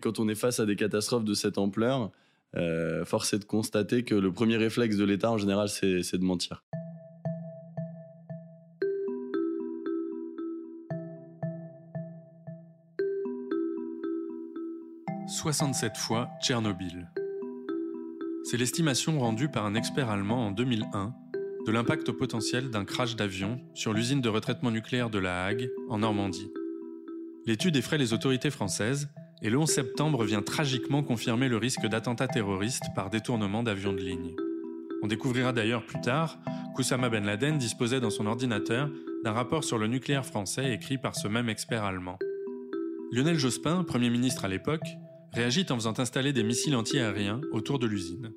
Quand on est face à des catastrophes de cette ampleur, euh, force est de constater que le premier réflexe de l'État en général, c'est de mentir. « 67 fois Tchernobyl. C'est l'estimation rendue par un expert allemand en 2001 de l'impact potentiel d'un crash d'avion sur l'usine de retraitement nucléaire de La Hague, en Normandie. L'étude effraie les autorités françaises et le 11 septembre vient tragiquement confirmer le risque d'attentat terroriste par détournement d'avions de ligne. On découvrira d'ailleurs plus tard qu'Oussama Ben Laden disposait dans son ordinateur d'un rapport sur le nucléaire français écrit par ce même expert allemand. Lionel Jospin, Premier ministre à l'époque, réagit en faisant installer des missiles anti-aériens autour de l'usine.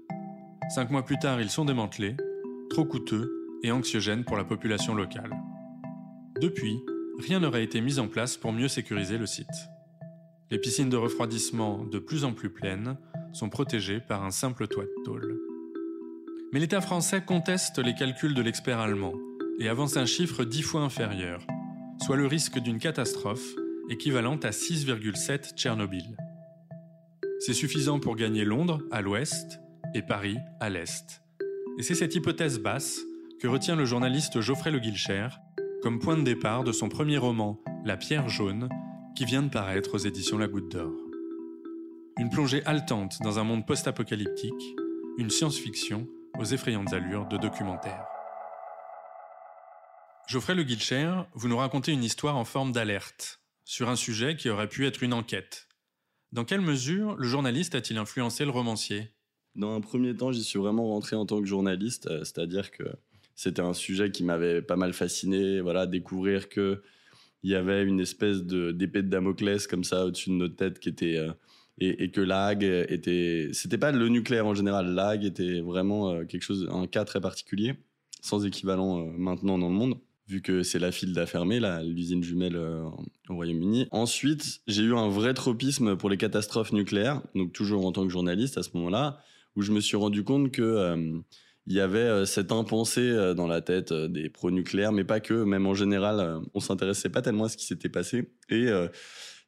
Cinq mois plus tard, ils sont démantelés trop coûteux et anxiogène pour la population locale. Depuis, rien n'aurait été mis en place pour mieux sécuriser le site. Les piscines de refroidissement, de plus en plus pleines, sont protégées par un simple toit de tôle. Mais l'État français conteste les calculs de l'expert allemand et avance un chiffre dix fois inférieur, soit le risque d'une catastrophe équivalente à 6,7 Tchernobyl. C'est suffisant pour gagner Londres à l'ouest et Paris à l'est. Et c'est cette hypothèse basse que retient le journaliste Geoffrey Le Guilcher comme point de départ de son premier roman, La pierre jaune, qui vient de paraître aux éditions La Goutte d'Or. Une plongée haletante dans un monde post-apocalyptique, une science-fiction aux effrayantes allures de documentaire. Geoffrey Le Guilcher, vous nous racontez une histoire en forme d'alerte, sur un sujet qui aurait pu être une enquête. Dans quelle mesure le journaliste a-t-il influencé le romancier? Dans un premier temps, j'y suis vraiment rentré en tant que journaliste, euh, c'est-à-dire que c'était un sujet qui m'avait pas mal fasciné. Voilà, découvrir que il y avait une espèce d'épée de Damoclès comme ça au-dessus de notre tête qui était euh, et, que l'AG était, c'était pas le nucléaire en général, l'AG était vraiment euh, quelque chose, un cas très particulier, sans équivalent maintenant dans le monde vu que c'est la file d'affermer, l'usine jumelle au Royaume-Uni. Ensuite, j'ai eu un vrai tropisme pour les catastrophes nucléaires, donc toujours en tant que journaliste à ce moment-là où je me suis rendu compte que euh, il y avait euh, cette impensée euh, dans la tête des pro-nucléaires, mais pas que, même en général, on s'intéressait pas tellement à ce qui s'était passé. Et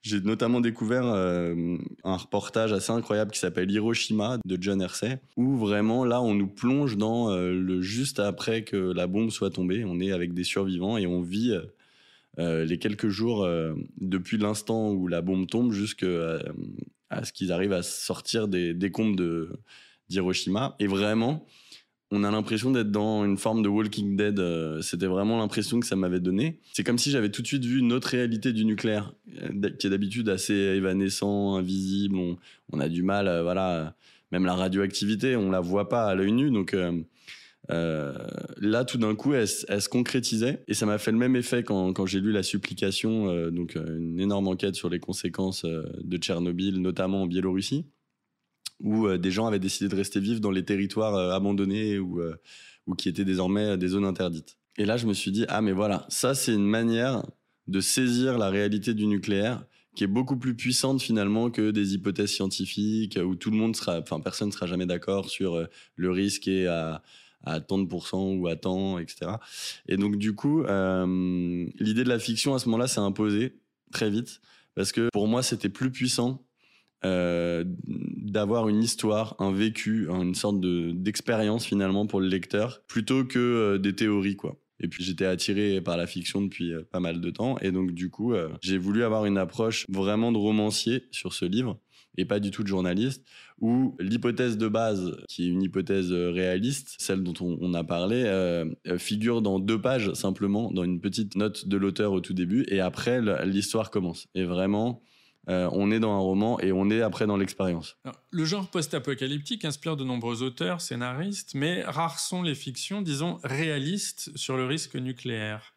j'ai notamment découvert un reportage assez incroyable qui s'appelle Hiroshima de John Hersey, où vraiment là on nous plonge dans le juste après que la bombe soit tombée. On est avec des survivants et on vit les quelques jours depuis l'instant où la bombe tombe jusqu'à ce qu'ils arrivent à sortir des décombres de d'Hiroshima. Et vraiment, on a l'impression d'être dans une forme de Walking Dead. Euh, c'était vraiment l'impression que ça m'avait donné. C'est comme si j'avais tout de suite vu une autre réalité du nucléaire, euh, qui est d'habitude assez évanescent, invisible. On, a du mal, euh, voilà, même la radioactivité, on la voit pas à l'œil nu. Donc là, tout d'un coup, elle, se concrétisait. Et ça m'a fait le même effet quand, quand j'ai lu La Supplication, donc une énorme enquête sur les conséquences de Tchernobyl, notamment en Biélorussie où euh, des gens avaient décidé de rester vivre dans les territoires euh, abandonnés ou, euh, ou qui étaient désormais des zones interdites. Et là, je me suis dit, ah mais voilà, ça c'est une manière de saisir la réalité du nucléaire qui est beaucoup plus puissante finalement que des hypothèses scientifiques où tout le monde sera, enfin personne ne sera jamais d'accord sur le risque et à, à tant de pourcents ou à tant, etc. Et donc du coup, l'idée de la fiction à ce moment-là s'est imposée très vite parce que pour moi c'était plus puissant d'avoir une histoire, un vécu, une sorte de d'expérience finalement pour le lecteur, plutôt que euh, des théories quoi. Et puis j'étais attiré par la fiction depuis euh, pas mal de temps, et donc du coup j'ai voulu avoir une approche vraiment de romancier sur ce livre et pas du tout de journaliste, où l'hypothèse de base, qui est une hypothèse réaliste, celle dont on, a parlé, figure dans deux pages simplement, dans une petite note de l'auteur au tout début, et après l'histoire commence. Et vraiment, euh, on est dans un roman et on est après dans l'expérience. Le genre post-apocalyptique inspire de nombreux auteurs, scénaristes, mais rares sont les fictions, disons, réalistes sur le risque nucléaire.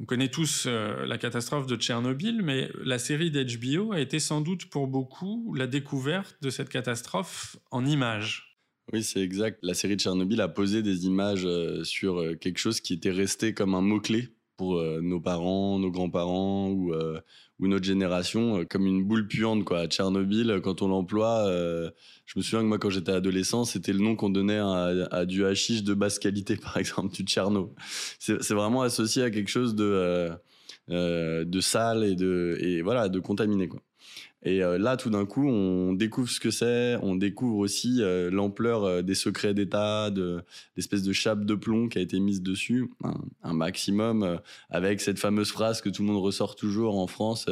On connaît tous euh, la catastrophe de Tchernobyl, mais la série d'HBO a été sans doute pour beaucoup la découverte de cette catastrophe en images. Oui, c'est exact. La série de Tchernobyl a posé des images euh, sur quelque chose qui était resté comme un mot-clé pour nos parents, nos grands-parents ou, ou notre génération euh, comme une boule puante quoi. Tchernobyl, quand on l'emploie, euh, je me souviens que moi quand j'étais adolescent, c'était le nom qu'on donnait à, du hashish de basse qualité par exemple, du Tcherno. C'est vraiment associé à quelque chose de euh, de sale et de et voilà de contaminé quoi. Et là, tout d'un coup, on découvre ce que c'est, on découvre aussi l'ampleur des secrets d'État, de l'espèce de chape de plomb qui a été mise dessus, un, maximum, avec cette fameuse phrase que tout le monde ressort toujours en France.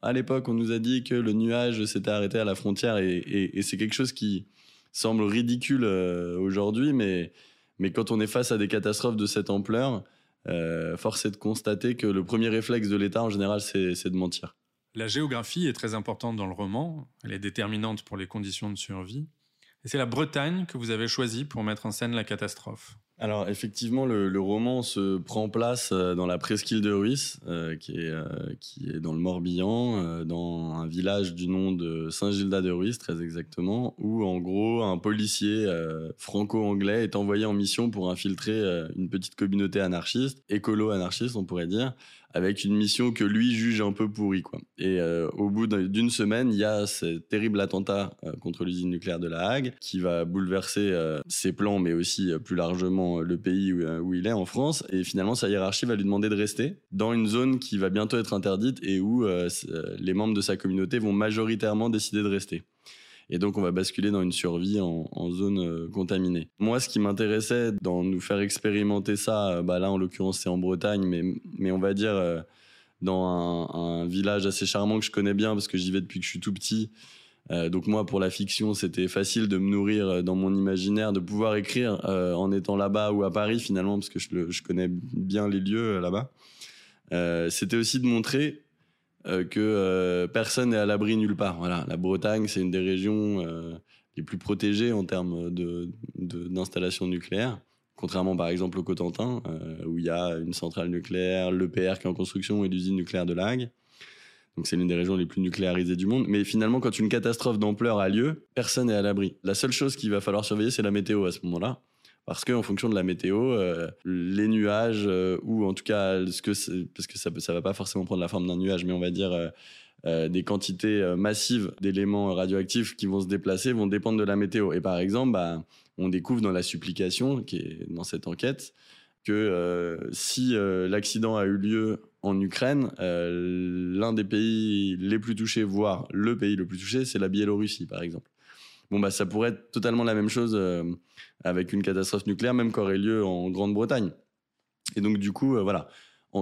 à l'époque, on nous a dit que le nuage s'était arrêté à la frontière, et, c'est quelque chose qui semble ridicule aujourd'hui, mais, mais quand on est face à des catastrophes de cette ampleur, force est de constater que le premier réflexe de l'État, en général, c'est de mentir. La géographie est très importante dans le roman, elle est déterminante pour les conditions de survie. Et c'est la Bretagne que vous avez choisie pour mettre en scène la catastrophe. Alors effectivement, le, roman se prend place euh, dans la presqu'île de Ruisse, euh, qui, est, euh, qui est dans le Morbihan, dans un village du nom de Saint-Gildas de Ruisse, très exactement, où en gros un policier franco-anglais est envoyé en mission pour infiltrer une petite communauté anarchiste, écolo-anarchiste on pourrait dire, avec une mission que lui juge un peu pourrie. Quoi. Et euh, au bout d'une semaine, il y a ce terrible attentat euh, contre l'usine nucléaire de La Hague qui va bouleverser euh, ses plans, mais aussi plus largement le pays où, où, il est, en France. Et finalement, sa hiérarchie va lui demander de rester dans une zone qui va bientôt être interdite et où les membres de sa communauté vont majoritairement décider de rester. Et donc, on va basculer dans une survie en, zone euh, contaminée. Moi, ce qui m'intéressait dans nous faire expérimenter ça, euh, bah là, en l'occurrence, c'est en Bretagne, mais, mais on va dire euh, dans un, village assez charmant que je connais bien parce que j'y vais depuis que je suis tout petit. donc moi, pour la fiction, c'était facile de me nourrir dans mon imaginaire, de pouvoir écrire en étant là-bas ou à Paris finalement, parce que je, je connais bien les lieux là-bas. c'était aussi de montrer euh, que euh, personne n'est à l'abri nulle part. Voilà, la Bretagne, c'est une des régions euh, les plus protégées en termes d'installation de, nucléaire, contrairement par exemple au Cotentin, où il y a une centrale nucléaire, l'EPR qui est en construction et l'usine nucléaire de Lague. Donc c'est l'une des régions les plus nucléarisées du monde. Mais finalement, quand une catastrophe d'ampleur a lieu, personne n'est à l'abri. La seule chose qu'il va falloir surveiller, c'est la météo à ce moment-là parce qu'en fonction de la météo, euh, les nuages, euh, ou en tout cas, ce que parce que ça ne va pas forcément prendre la forme d'un nuage, mais on va dire euh, des quantités massives d'éléments radioactifs qui vont se déplacer vont dépendre de la météo. Et par exemple, bah, on découvre dans la supplication, qui est dans cette enquête, que si l'accident a eu lieu en Ukraine, l'un des pays les plus touchés, voire le pays le plus touché, c'est la Biélorussie, par exemple. Bon, bah, ça pourrait être totalement la même chose avec une catastrophe nucléaire, même qui aurait lieu en Grande-Bretagne. Et donc, du coup, euh, voilà.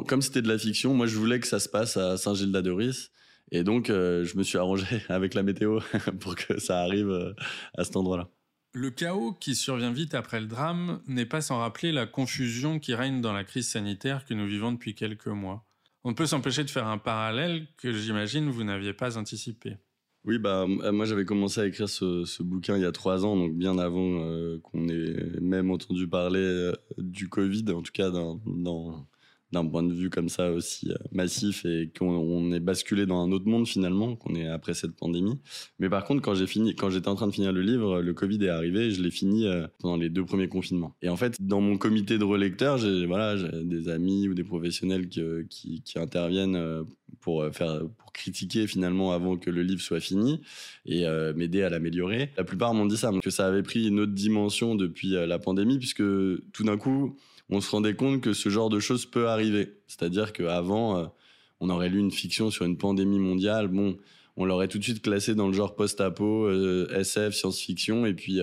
comme c'était de la fiction, moi, je voulais que ça se passe à Saint-Gildas-de-Ruisse. Et donc, euh, je me suis arrangé avec la météo pour que ça arrive à cet endroit-là. Le chaos qui survient vite après le drame n'est pas sans rappeler la confusion qui règne dans la crise sanitaire que nous vivons depuis quelques mois. On ne peut s'empêcher de faire un parallèle que j'imagine vous n'aviez pas anticipé. Oui, bah, euh, moi j'avais commencé à écrire ce, bouquin il y a trois ans, donc bien avant euh, qu'on ait même entendu parler euh, du Covid, en tout cas dans, d'un point de vue comme ça aussi massif et qu'on est basculé dans un autre monde finalement, qu'on est après cette pandémie. Mais par contre, quand j'ai fini, quand j'étais en train de finir le livre, le Covid est arrivé et je l'ai fini pendant les deux premiers confinements. Et en fait, dans mon comité de relecteurs, j'ai voilà, des amis ou des professionnels qui, interviennent pour euh, faire pour critiquer finalement avant que le livre soit fini et euh, m'aider à l'améliorer. La plupart m'ont dit ça, que ça avait pris une autre dimension depuis euh, la pandémie puisque tout d'un coup on se rendait compte que ce genre de choses peut arriver. C'est-à-dire qu'avant on aurait lu une fiction sur une pandémie mondiale, bon, on l'aurait tout de suite classé dans le genre post-apo, SF, science-fiction et puis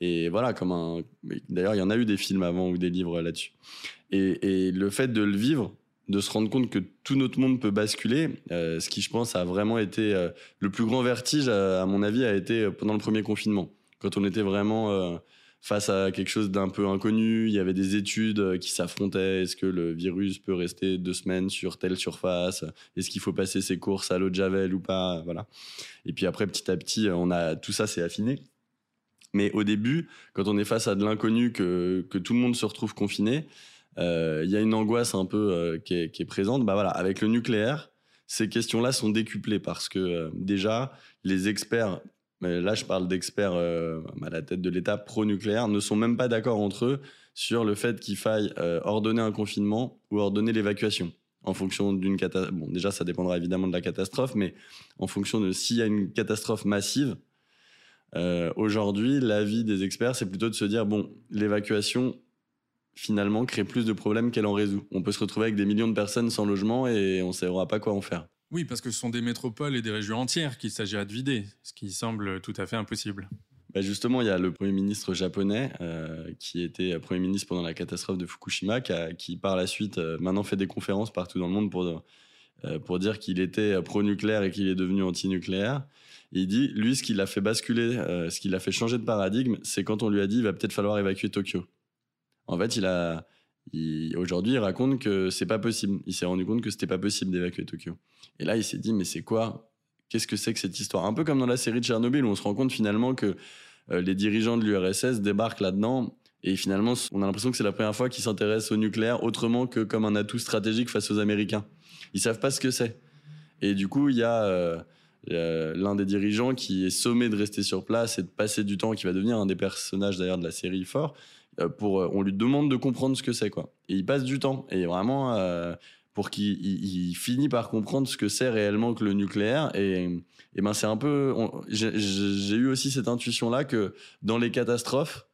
et voilà comme un. D'ailleurs il y en a eu des films avant ou des livres là-dessus. Et, le fait de le vivre de se rendre compte que tout notre monde peut basculer, euh, ce qui, je pense, a vraiment été euh, le plus grand vertige, à, mon avis, a été euh, pendant le premier confinement, quand on était vraiment face à quelque chose d'un peu inconnu. Il y avait des études qui s'affrontaient. Est-ce que le virus peut rester deux semaines sur telle surface? Est-ce qu'il faut passer ses courses à l'eau de javel ou pas? Voilà. Et puis après, petit à petit, on a tout ça s'est affiné. Mais au début, quand on est face à de l'inconnu, que, que tout le monde se retrouve confiné, euh, il y a une angoisse un peu euh, qui est, présente. Bah voilà, avec le nucléaire, ces questions-là sont décuplées parce que euh, déjà, les experts, là je parle d'experts à la tête de l'État pro-nucléaire, ne sont même pas d'accord entre eux sur le fait qu'il faille ordonner un confinement ou ordonner l'évacuation en fonction d'une catastrophe. Bon, déjà, ça dépendra évidemment de la catastrophe, mais en fonction de s'il y a une catastrophe massive, aujourd'hui, l'avis des experts, c'est plutôt de se dire bon, l'évacuation, finalement crée plus de problèmes qu'elle en résout. On peut se retrouver avec des millions de personnes sans logement et on ne saura pas quoi en faire. Oui, parce que ce sont des métropoles et des régions entières qu'il s'agirait de vider, ce qui semble tout à fait impossible. Bah justement, il y a le Premier ministre japonais euh, qui était Premier ministre pendant la catastrophe de Fukushima, qui, par la suite euh, maintenant fait des conférences partout dans le monde pour, euh, pour dire qu'il était pro-nucléaire et qu'il est devenu anti-nucléaire. il dit, lui, ce qui l'a fait basculer, ce qui l'a fait changer de paradigme, c'est quand on lui a dit, il va peut-être falloir évacuer Tokyo. En fait, il a, aujourd'hui, il raconte que c'est pas possible. Il s'est rendu compte que c'était pas possible d'évacuer Tokyo. Et là, il s'est dit, mais c'est quoi? Qu'est-ce que c'est que cette histoire? Un peu comme dans la série de Tchernobyl, où on se rend compte finalement que euh, les dirigeants de l'URSS débarquent là-dedans. Et finalement, on a l'impression que c'est la première fois qu'ils s'intéressent au nucléaire autrement que comme un atout stratégique face aux Américains. Ils savent pas ce que c'est. Et du coup, il y a euh, euh, l'un des dirigeants qui est sommé de rester sur place et de passer du temps, qui va devenir un des personnages d'ailleurs de la série fort. Pour, on lui demande de comprendre ce que c'est quoi. Et il passe du temps. Et vraiment, pour qu'il finisse par comprendre ce que c'est réellement que le nucléaire. Et, et ben c'est un peu, j'ai eu aussi cette intuition là que dans les catastrophes,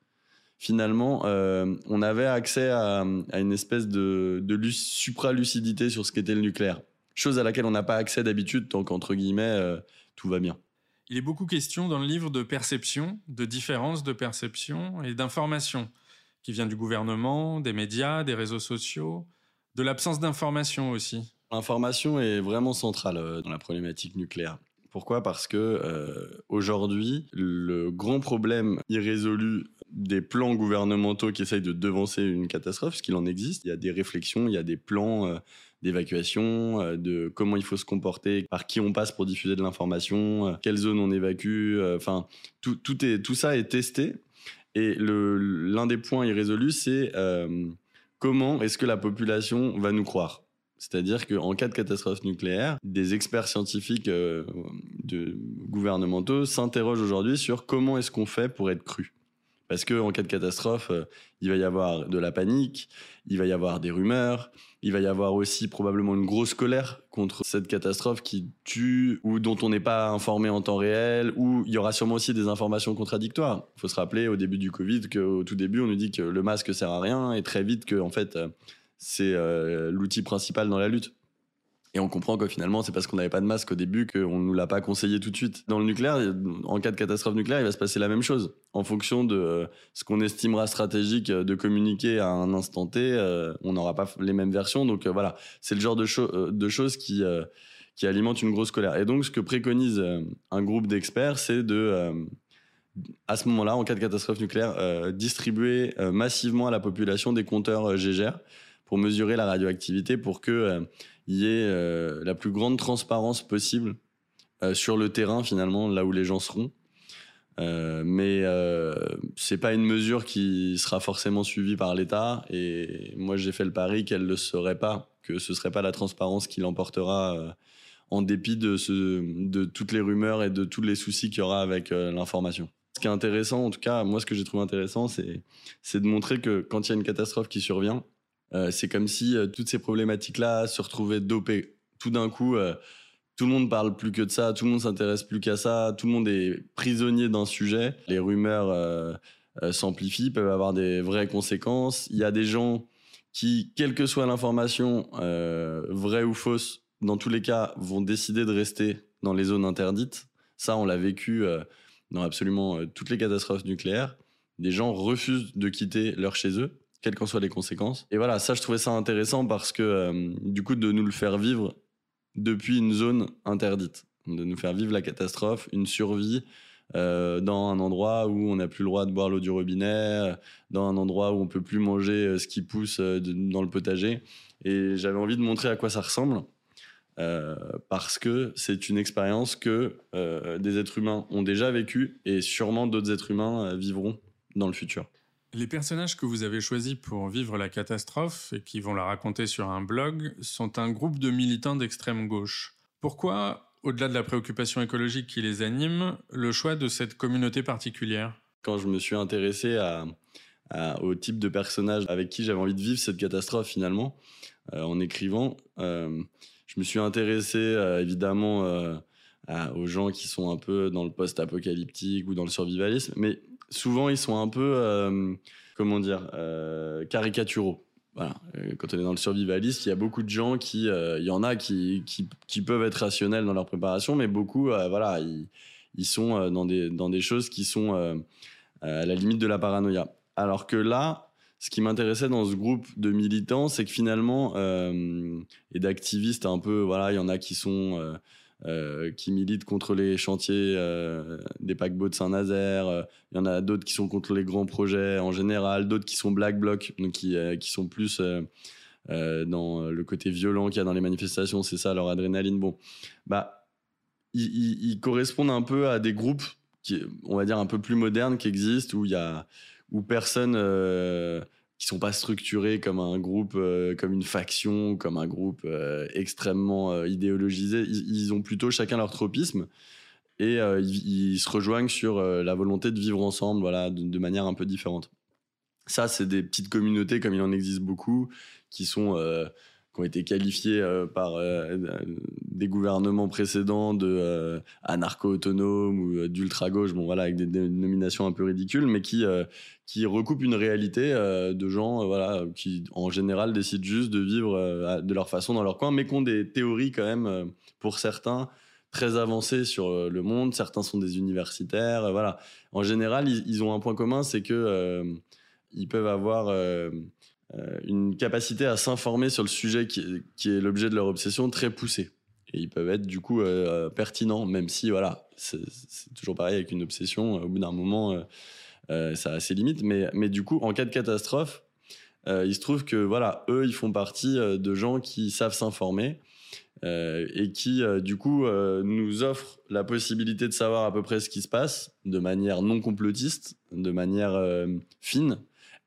finalement, euh, on avait accès à, une espèce de, de supralucidité sur ce qu'était le nucléaire, chose à laquelle on n'a pas accès d'habitude tant qu'entre guillemets euh, tout va bien. Il est beaucoup question dans le livre de perception, de différence de perception et d'information qui vient du gouvernement, des médias, des réseaux sociaux de l'absence d'information aussi. L'information est vraiment centrale euh, dans la problématique nucléaire. Pourquoi? Parce que euh, aujourd'hui, le grand problème irrésolu des plans gouvernementaux qui essayent de devancer une catastrophe, parce qu'il en existe, il y a des réflexions, il y a des plans euh, d'évacuation, de comment il faut se comporter, par qui on passe pour diffuser de l'information, quelle zone on évacue, enfin tout, tout, tout ça est testé. Et l'un des points irrésolus, c'est comment est-ce que la population va nous croire? C'est-à-dire qu'en cas de catastrophe nucléaire, des experts scientifiques euh, gouvernementaux s'interrogent aujourd'hui sur comment est-ce qu'on fait pour être cru. Parce qu'en cas de catastrophe, euh, il va y avoir de la panique, il va y avoir des rumeurs, il va y avoir aussi probablement une grosse colère contre cette catastrophe qui tue ou dont on n'est pas informé en temps réel, ou il y aura sûrement aussi des informations contradictoires. Il faut se rappeler au début du Covid qu'au tout début, on nous dit que le masque sert à rien et très vite que en fait, euh, c'est euh, l'outil principal dans la lutte. Et on comprend que finalement, c'est parce qu'on n'avait pas de masque au début qu'on ne nous l'a pas conseillé tout de suite. Dans le nucléaire, en cas de catastrophe nucléaire, il va se passer la même chose. En fonction de euh, ce qu'on estimera stratégique de communiquer à un instant T, euh, on n'aura pas les mêmes versions. Donc voilà, c'est le genre de, de choses qui, qui alimentent une grosse colère. Et donc, ce que préconise un groupe d'experts, c'est de à ce moment-là, en cas de catastrophe nucléaire, distribuer massivement à la population des compteurs GGR pour mesurer la radioactivité pour que euh, y ait euh, la plus grande transparence possible euh, sur le terrain finalement là où les gens seront. mais c'est pas une mesure qui sera forcément suivie par l'État et moi j'ai fait le pari qu'elle le serait pas, que ce serait pas la transparence qui l'emportera en dépit de, toutes les rumeurs et de tous les soucis qu'il y aura avec l'information. Ce qui est intéressant, en tout cas, moi, ce que j'ai trouvé intéressant, c'est de montrer que quand il y a une catastrophe qui survient, euh, c'est comme si euh, toutes ces problématiques-là se retrouvaient dopées. Tout d'un coup, euh, tout le monde parle plus que de ça, tout le monde s'intéresse plus qu'à ça, tout le monde est prisonnier d'un sujet. Les rumeurs s'amplifient, peuvent avoir des vraies conséquences. Il y a des gens qui, quelle que soit l'information, vraie ou fausse, dans tous les cas, vont décider de rester dans les zones interdites. Ça, on l'a vécu dans absolument toutes les catastrophes nucléaires. Des gens refusent de quitter leur chez eux quelles qu'en soient les conséquences. Et voilà, ça, je trouvais ça intéressant parce que, euh, du coup, de nous le faire vivre depuis une zone interdite, de nous faire vivre la catastrophe, une survie euh, dans un endroit où on n'a plus le droit de boire l'eau du robinet, dans un endroit où on peut plus manger euh, ce qui pousse dans le potager. Et j'avais envie de montrer à quoi ça ressemble. parce que c'est une expérience que des êtres humains ont déjà vécue et sûrement d'autres êtres humains vivront dans le futur. Les personnages que vous avez choisis pour vivre la catastrophe et qui vont la raconter sur un blog sont un groupe de militants d'extrême gauche. Pourquoi, au-delà de la préoccupation écologique qui les anime, le choix de cette communauté particulière? Quand je me suis intéressé au type de personnages avec qui j'avais envie de vivre cette catastrophe finalement, euh, en écrivant, euh, je me suis intéressé euh, évidemment aux gens qui sont un peu dans le post-apocalyptique ou dans le survivalisme, mais souvent ils sont un peu, euh, comment dire, euh, caricaturaux. voilà, quand on est dans le survivaliste, il y a beaucoup de gens qui, il y en a qui, qui, peuvent être rationnels dans leur préparation, mais beaucoup, voilà, ils, sont dans des, dans des choses qui sont à la limite de la paranoïa. Alors que là, ce qui m'intéressait dans ce groupe de militants, c'est que finalement, euh, et d'activistes un peu, voilà, il y en a qui sont. Euh, euh, qui militent contre les chantiers des paquebots de Saint-Nazaire. Il y en a d'autres qui sont contre les grands projets en général, d'autres qui sont black bloc, donc qui, qui sont plus dans le côté violent qu'il y a dans les manifestations. C'est ça leur adrénaline. Bon, bah, ils, correspondent un peu à des groupes qui, on va dire, un peu plus modernes qui existent où il y a où personne euh, qui sont pas structurés comme un groupe, euh, comme une faction, comme un groupe euh, extrêmement euh, idéologisé. Ils, ont plutôt chacun leur tropisme et ils, se rejoignent sur la volonté de vivre ensemble, voilà, de manière un peu différente. Ça, c'est des petites communautés comme il en existe beaucoup, qui sont qui ont été qualifiés euh, par euh, des gouvernements précédents de euh, anarcho-autonomes ou d'ultra-gauche, bon voilà, avec des dénominations un peu ridicules, mais qui, qui recoupent une réalité de gens voilà, qui, en général, décident juste de vivre de leur façon dans leur coin, mais qui ont des théories quand même, pour certains, très avancées sur le monde. Certains sont des universitaires, voilà. En général, ils, ils, ont un point commun, c'est que ils peuvent avoir euh, une capacité à s'informer sur le sujet qui, est l'objet de leur obsession très poussée. Et ils peuvent être du coup euh, pertinents, même si voilà, c'est toujours pareil avec une obsession. Au bout d'un moment, euh, ça a ses limites. Mais, mais du coup, en cas de catastrophe, il se trouve que voilà, eux, ils font partie de gens qui savent s'informer et qui, du coup, nous offrent la possibilité de savoir à peu près ce qui se passe de manière non complotiste, de manière fine,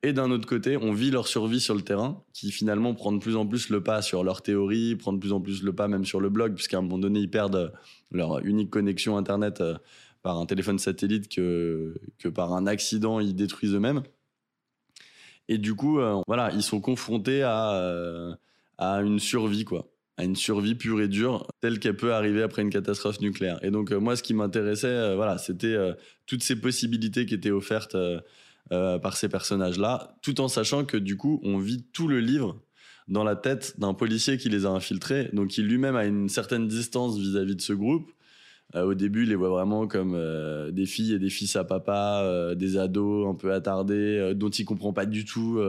et d'un autre côté, on vit leur survie sur le terrain, qui finalement prend de plus en plus le pas sur leur théorie, prend de plus en plus le pas même sur le blog, puisqu'à un moment donné, ils perdent euh, leur unique connexion Internet euh, par un téléphone satellite que, par un accident, ils détruisent eux-mêmes. Et du coup, euh, voilà, ils sont confrontés à, à une survie, quoi à une survie pure et dure telle qu'elle peut arriver après une catastrophe nucléaire. Et donc moi, ce qui m'intéressait, voilà, c'était toutes ces possibilités qui étaient offertes euh, par ces personnages-là, tout en sachant que du coup, on vit tout le livre dans la tête d'un policier qui les a infiltrés, donc qui lui-même a une certaine distance vis-à-vis de ce groupe. Euh, au début, il les voit vraiment comme euh, des filles et des fils à papa, des ados un peu attardés, dont il comprend pas du tout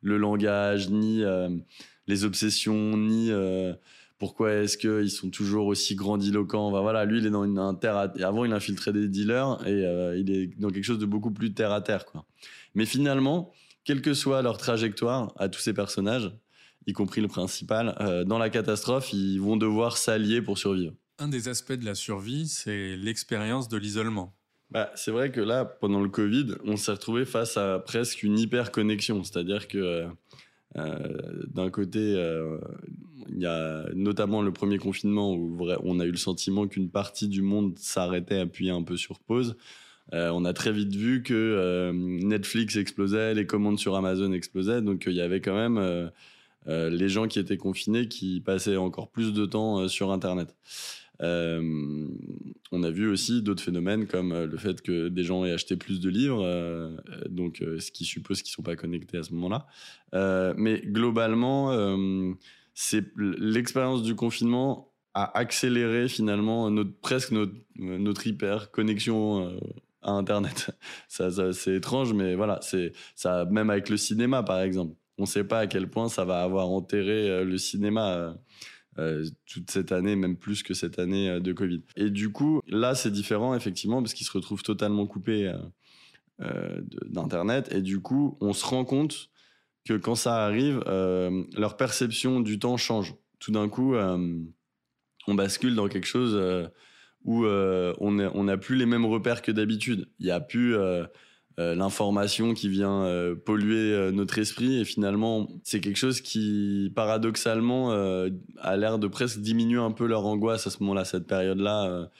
le langage, ni les obsessions, ni pourquoi est-ce qu'ils sont toujours aussi grandiloquents? Voilà, lui, il est dans une un terre à... Avant, il infiltrait des dealers et euh, il est dans quelque chose de beaucoup plus terre à terre. Quoi. Mais finalement, quelle que soit leur trajectoire à tous ces personnages, y compris le principal, euh, dans la catastrophe, ils vont devoir s'allier pour survivre. Un des aspects de la survie, c'est l'expérience de l'isolement. Bah, c'est vrai que là, pendant le Covid, on s'est retrouvé face à presque une hyper connexion. C'est-à-dire que euh, d'un côté, il y a notamment le premier confinement où on a eu le sentiment qu'une partie du monde s'arrêtait, appuyait un peu sur pause. Euh, on a très vite vu que euh, Netflix explosait, les commandes sur Amazon explosaient, donc il y avait quand même euh, les gens qui étaient confinés qui passaient encore plus de temps sur Internet. On a vu aussi d'autres phénomènes comme le fait que des gens aient acheté plus de livres, donc ce qui suppose qu'ils ne sont pas connectés à ce moment-là. mais globalement, c'est l'expérience du confinement a accéléré finalement notre, presque notre, hyper connexion euh, à Internet. c'est étrange, mais voilà, ça même avec le cinéma par exemple. On ne sait pas à quel point ça va avoir enterré euh, le cinéma. Euh, toute cette année, même plus que cette année de Covid. Et du coup, là, c'est différent, effectivement, parce qu'ils se retrouvent totalement coupés d'Internet. Et du coup, on se rend compte que quand ça arrive, euh, leur perception du temps change. Tout d'un coup, euh, on bascule dans quelque chose euh, où on n'a plus les mêmes repères que d'habitude. Il n'y a plus l'information qui vient polluer notre esprit et finalement, c'est quelque chose qui, paradoxalement, a l'air de presque diminuer un peu leur angoisse à ce moment-là, cette période-là.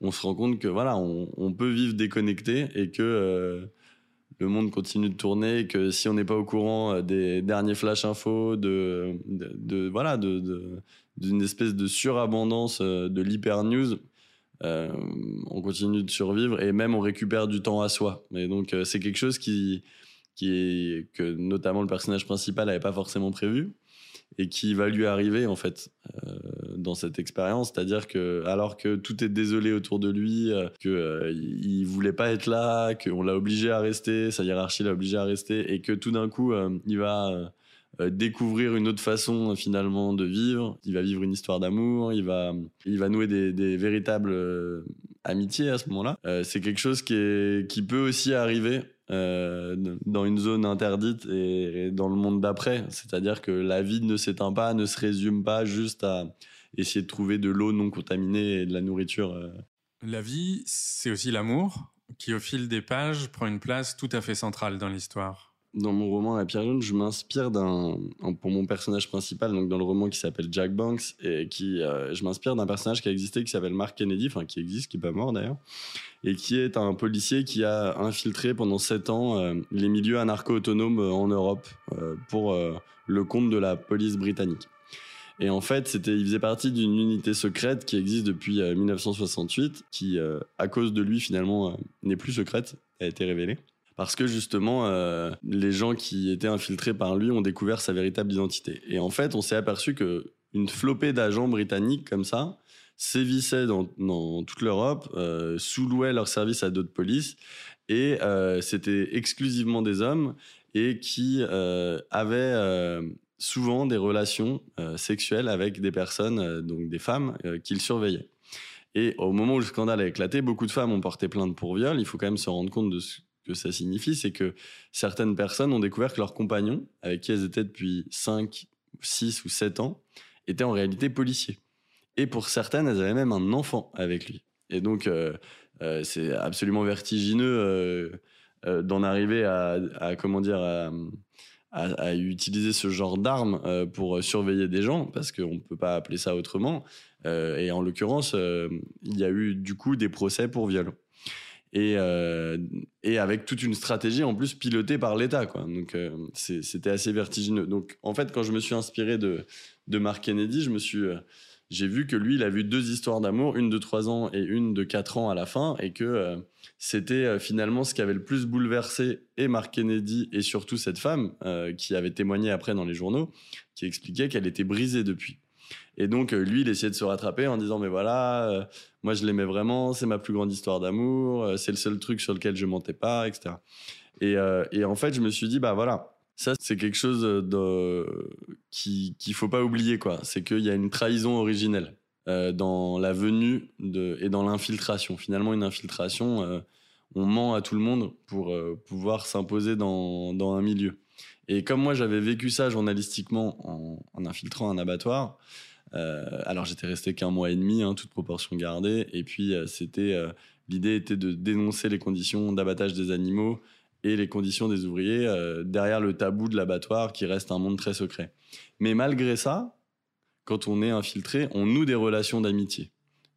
on se rend compte que voilà, on, peut vivre déconnecté et que le monde continue de tourner, que si on n'est pas au courant euh, des derniers flash infos, de, de, de, d'une espèce de surabondance euh, de l'hyper news, euh, on continue de survivre et même on récupère du temps à soi. Et donc c'est quelque chose qui qui est, que notamment le personnage principal n'avait pas forcément prévu et qui va lui arriver en fait euh, dans cette expérience, c'est-à-dire que alors que tout est désolé autour de lui, euh, que euh, il voulait pas être là, qu'on l'a obligé à rester, sa hiérarchie l'a obligé à rester, et que tout d'un coup il va découvrir une autre façon finalement de vivre. Il va vivre une histoire d'amour, il va, il va nouer des, véritables amitiés à ce moment-là. c'est quelque chose qui, peut aussi arriver euh, dans une zone interdite et, dans le monde d'après. C'est-à-dire que la vie ne s'éteint pas, ne se résume pas juste à essayer de trouver de l'eau non contaminée et de la nourriture. Euh. La vie, c'est aussi l'amour qui, au fil des pages, prend une place tout à fait centrale dans l'histoire dans mon roman La Pierre Jaune, je m'inspire d'un, pour mon personnage principal, donc dans le roman qui s'appelle Jack Banks, et qui, euh, je m'inspire d'un personnage qui a existé qui s'appelle Mark Kennedy, enfin qui existe, qui est pas mort d'ailleurs, et qui est un policier qui a infiltré pendant sept ans euh, les milieux anarcho-autonomes euh, en Europe pour le compte de la police britannique. Et en fait, c'était, il faisait partie d'une unité secrète qui existe depuis 1968, qui, à cause de lui, finalement, n'est plus secrète, a été révélée parce que justement, euh, les gens qui étaient infiltrés par lui ont découvert sa véritable identité. Et en fait, on s'est aperçu que une flopée d'agents britanniques comme ça sévissaient dans, toute l'Europe, euh, sous-louaient leurs services à d'autres polices, et euh, c'était exclusivement des hommes et qui avaient souvent des relations sexuelles avec des personnes, donc des femmes, qu'ils surveillaient. Et au moment où le scandale a éclaté, beaucoup de femmes ont porté plainte pour viol. Il faut quand même se rendre compte de ce que ça signifie, c'est que certaines personnes ont découvert que leurs compagnons, avec qui elles étaient depuis 5, 6 ou 7 ans, étaient en réalité policiers. Et pour certaines, elles avaient même un enfant avec lui. Et donc, euh, euh, c'est absolument vertigineux euh, d'en arriver à, comment dire, à, utiliser ce genre d'armes pour surveiller des gens, parce qu'on ne peut pas appeler ça autrement. et en l'occurrence, il y a eu du coup des procès pour viol et, euh, et avec toute une stratégie en plus pilotée par l'État. Donc euh, c'était assez vertigineux. Donc en fait, quand je me suis inspiré de, de Mark Kennedy, je me suis, euh, j'ai vu que lui, il a vu deux histoires d'amour, une de trois ans et une de quatre ans à la fin, et que c'était finalement ce qui avait le plus bouleversé et Mark Kennedy et surtout cette femme qui avait témoigné après dans les journaux, qui expliquait qu'elle était brisée depuis. Et donc, euh, lui, il essayait de se rattraper en disant, mais voilà, euh, moi, je l'aimais vraiment, c'est ma plus grande histoire d'amour, euh, c'est le seul truc sur lequel je mentais pas, etc. Et, en fait, je me suis dit, bah voilà, ça, c'est quelque chose de, qu'il ne faut pas oublier, quoi. C'est qu'il y a une trahison originelle dans la venue de, et dans l'infiltration. Finalement, une infiltration, on ment à tout le monde pour pouvoir s'imposer dans, dans, un milieu. Et comme moi, j'avais vécu ça journalistiquement en, infiltrant un abattoir, euh, alors j'étais resté qu'un mois et demi, hein, toute proportion gardée. Et puis euh, euh, l'idée était de dénoncer les conditions d'abattage des animaux et les conditions des ouvriers derrière le tabou de l'abattoir qui reste un monde très secret. Mais malgré ça, quand on est infiltré, on noue des relations d'amitié.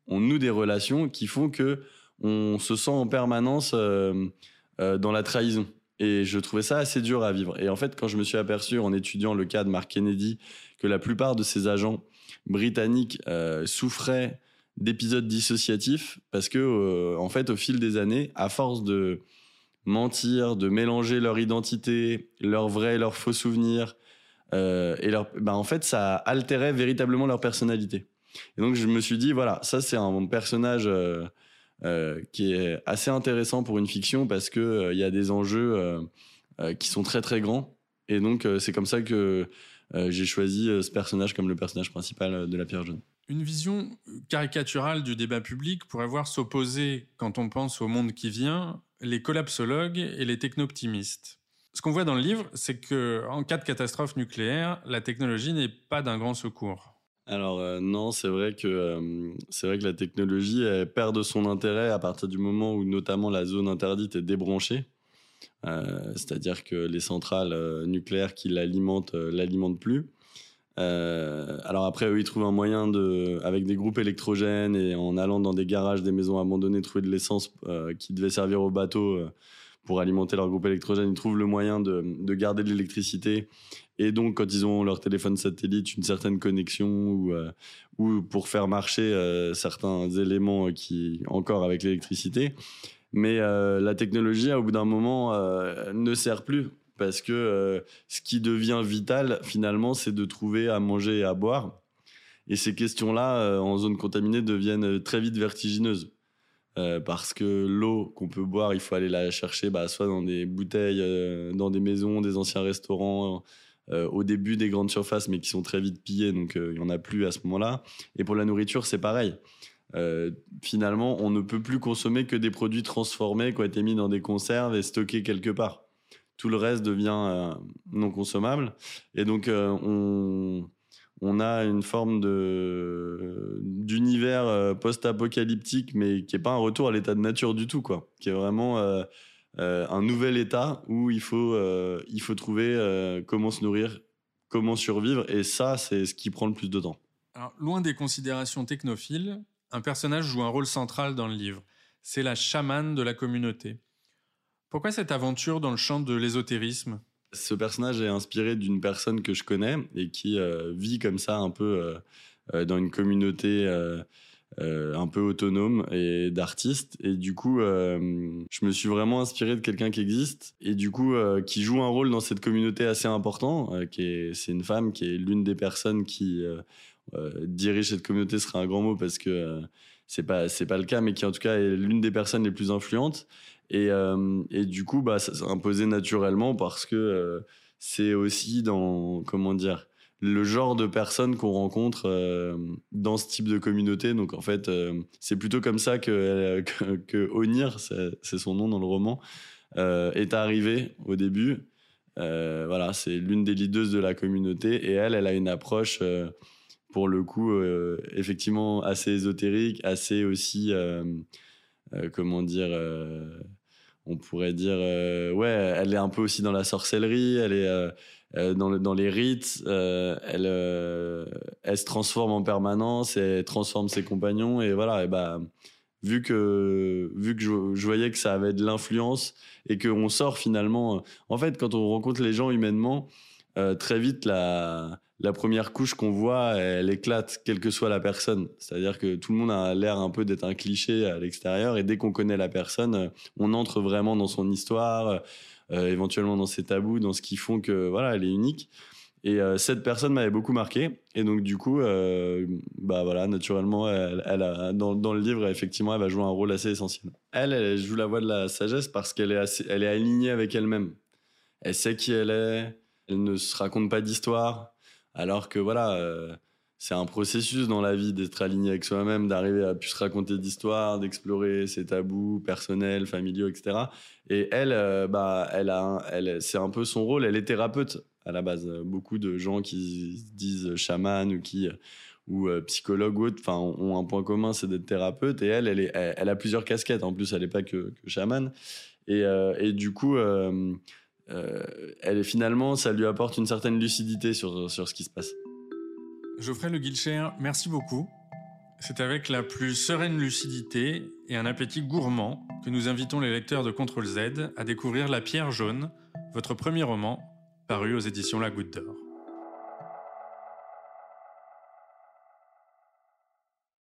On noue des relations qui font que on se sent en permanence dans la trahison. Et je trouvais ça assez dur à vivre. Et en fait, quand je me suis aperçu en étudiant le cas de Mark Kennedy que la plupart de ses agents britanniques euh, souffraient d'épisodes dissociatifs parce que, euh, en fait, au fil des années, à force de mentir, de mélanger leur identité, leurs vrais leurs faux souvenirs, euh, et bah, en fait, ça altérait véritablement leur personnalité. Et donc, je me suis dit, voilà, ça, c'est un personnage qui est assez intéressant pour une fiction parce qu'il il y a des enjeux qui sont très, très grands. Et donc, c'est comme ça que euh, j'ai choisi euh, ce personnage comme le personnage principal euh, de La Pierre jaune. Une vision caricaturale du débat public pourrait voir s'opposer, quand on pense au monde qui vient, les collapsologues et les technoptimistes. Ce qu'on voit dans le livre, c'est que en cas de catastrophe nucléaire, la technologie n'est pas d'un grand secours. Alors non, c'est vrai que c'est vrai que la technologie perd de son intérêt à partir du moment où notamment la zone interdite est débranchée. Euh, c'est-à-dire que les centrales euh, nucléaires qui l'alimentent euh, l'alimentent plus. alors après, eux, ils trouvent un moyen de, avec des groupes électrogènes et en allant dans des garages, des maisons abandonnées, trouver de l'essence qui devait servir aux bateaux pour alimenter leur groupe électrogène. Ils trouvent le moyen de, de garder de l'électricité. Et donc, quand ils ont leur téléphone satellite, une certaine connexion ou, ou pour faire marcher certains éléments qui, encore avec l'électricité, mais euh, la technologie, au bout d'un moment, euh, ne sert plus parce que ce qui devient vital, finalement, c'est de trouver à manger et à boire. Et ces questions-là, en zone contaminée, deviennent très vite vertigineuses. parce que l'eau qu'on peut boire, il faut aller la chercher bah, soit dans des bouteilles, dans des maisons, des anciens restaurants, au début des grandes surfaces, mais qui sont très vite pillées, donc il n'y en a plus à ce moment-là. Et pour la nourriture, c'est pareil. Euh, finalement, on ne peut plus consommer que des produits transformés qui ont été mis dans des conserves et stockés quelque part. Tout le reste devient euh, non consommable. Et donc, euh, on, a une forme d'univers post-apocalyptique, mais qui n'est pas un retour à l'état de nature du tout, quoi. Qui est vraiment un nouvel état où il faut, il faut trouver comment se nourrir, comment survivre. Et ça, c'est ce qui prend le plus de temps. Alors, loin des considérations technophiles, un personnage joue un rôle central dans le livre. C'est la chamane de la communauté. Pourquoi cette aventure dans le champ de l'ésotérisme? Ce personnage est inspiré d'une personne que je connais et qui euh, vit comme ça un peu euh, euh, dans une communauté un peu autonome et d'artistes. Et du coup, je me suis vraiment inspiré de quelqu'un qui existe et du coup qui joue un rôle dans cette communauté assez important. qui c'est une femme qui est l'une des personnes qui euh, dirige cette communauté serait un grand mot parce que euh, c'est pas c'est pas le cas, mais qui en tout cas est l'une des personnes les plus influentes. Et, euh, et du coup, bah, ça s'est imposé naturellement parce que c'est aussi dans comment dire le genre de personnes qu'on rencontre dans ce type de communauté. Donc en fait, c'est plutôt comme ça que, que, que Onir, c'est son nom dans le roman, est arrivé au début. voilà, c'est l'une des leaders de la communauté et elle, elle a une approche pour le coup, euh, effectivement, assez ésotérique, assez aussi, euh, euh, comment dire, on pourrait dire, ouais, elle est un peu aussi dans la sorcellerie, elle est dans, le, dans, les rites, elle, elle se transforme en permanence, elle transforme ses compagnons, et voilà, et bah, vu que, vu que je, voyais que ça avait de l'influence et qu'on sort finalement, en fait, quand on rencontre les gens humainement, très vite, la première couche qu'on voit, elle éclate, quelle que soit la personne. C'est-à-dire que tout le monde a l'air un peu d'être un cliché à l'extérieur, et dès qu'on connaît la personne, on entre vraiment dans son histoire, euh, éventuellement dans ses tabous, dans ce qui font que voilà, elle est unique. Et euh, cette personne m'avait beaucoup marqué, et donc du coup, euh, bah voilà, naturellement, elle, a, dans, le livre, effectivement, elle va jouer un rôle assez essentiel. Elle, elle joue la voix de la sagesse parce qu'elle est, elle est alignée avec elle-même. Elle sait qui elle est, elle ne se raconte pas d'histoire, alors que voilà, euh, c'est un processus dans la vie d'être aligné avec soi-même, d'arriver à plus raconter d'histoires, d'explorer ses tabous personnels, familiaux, etc. Et elle, euh, bah, elle a, elle, c'est un peu son rôle. Elle est thérapeute à la base. Beaucoup de gens qui se disent chaman ou qui ou euh, psychologue ou autre, enfin, ont un point commun, c'est d'être thérapeute. Et elle, elle, est, elle, a plusieurs casquettes. En plus, elle n'est pas que, que chaman. Et, et, du coup, euh, elle est finalement, ça lui apporte une certaine lucidité sur, sur ce qui se passe. Geoffrey Le Guilcher, merci beaucoup. C'est avec la plus sereine lucidité et un appétit gourmand que nous invitons les lecteurs de Contrôle Z à découvrir La Pierre jaune, votre premier roman, paru aux éditions La Goutte d'Or.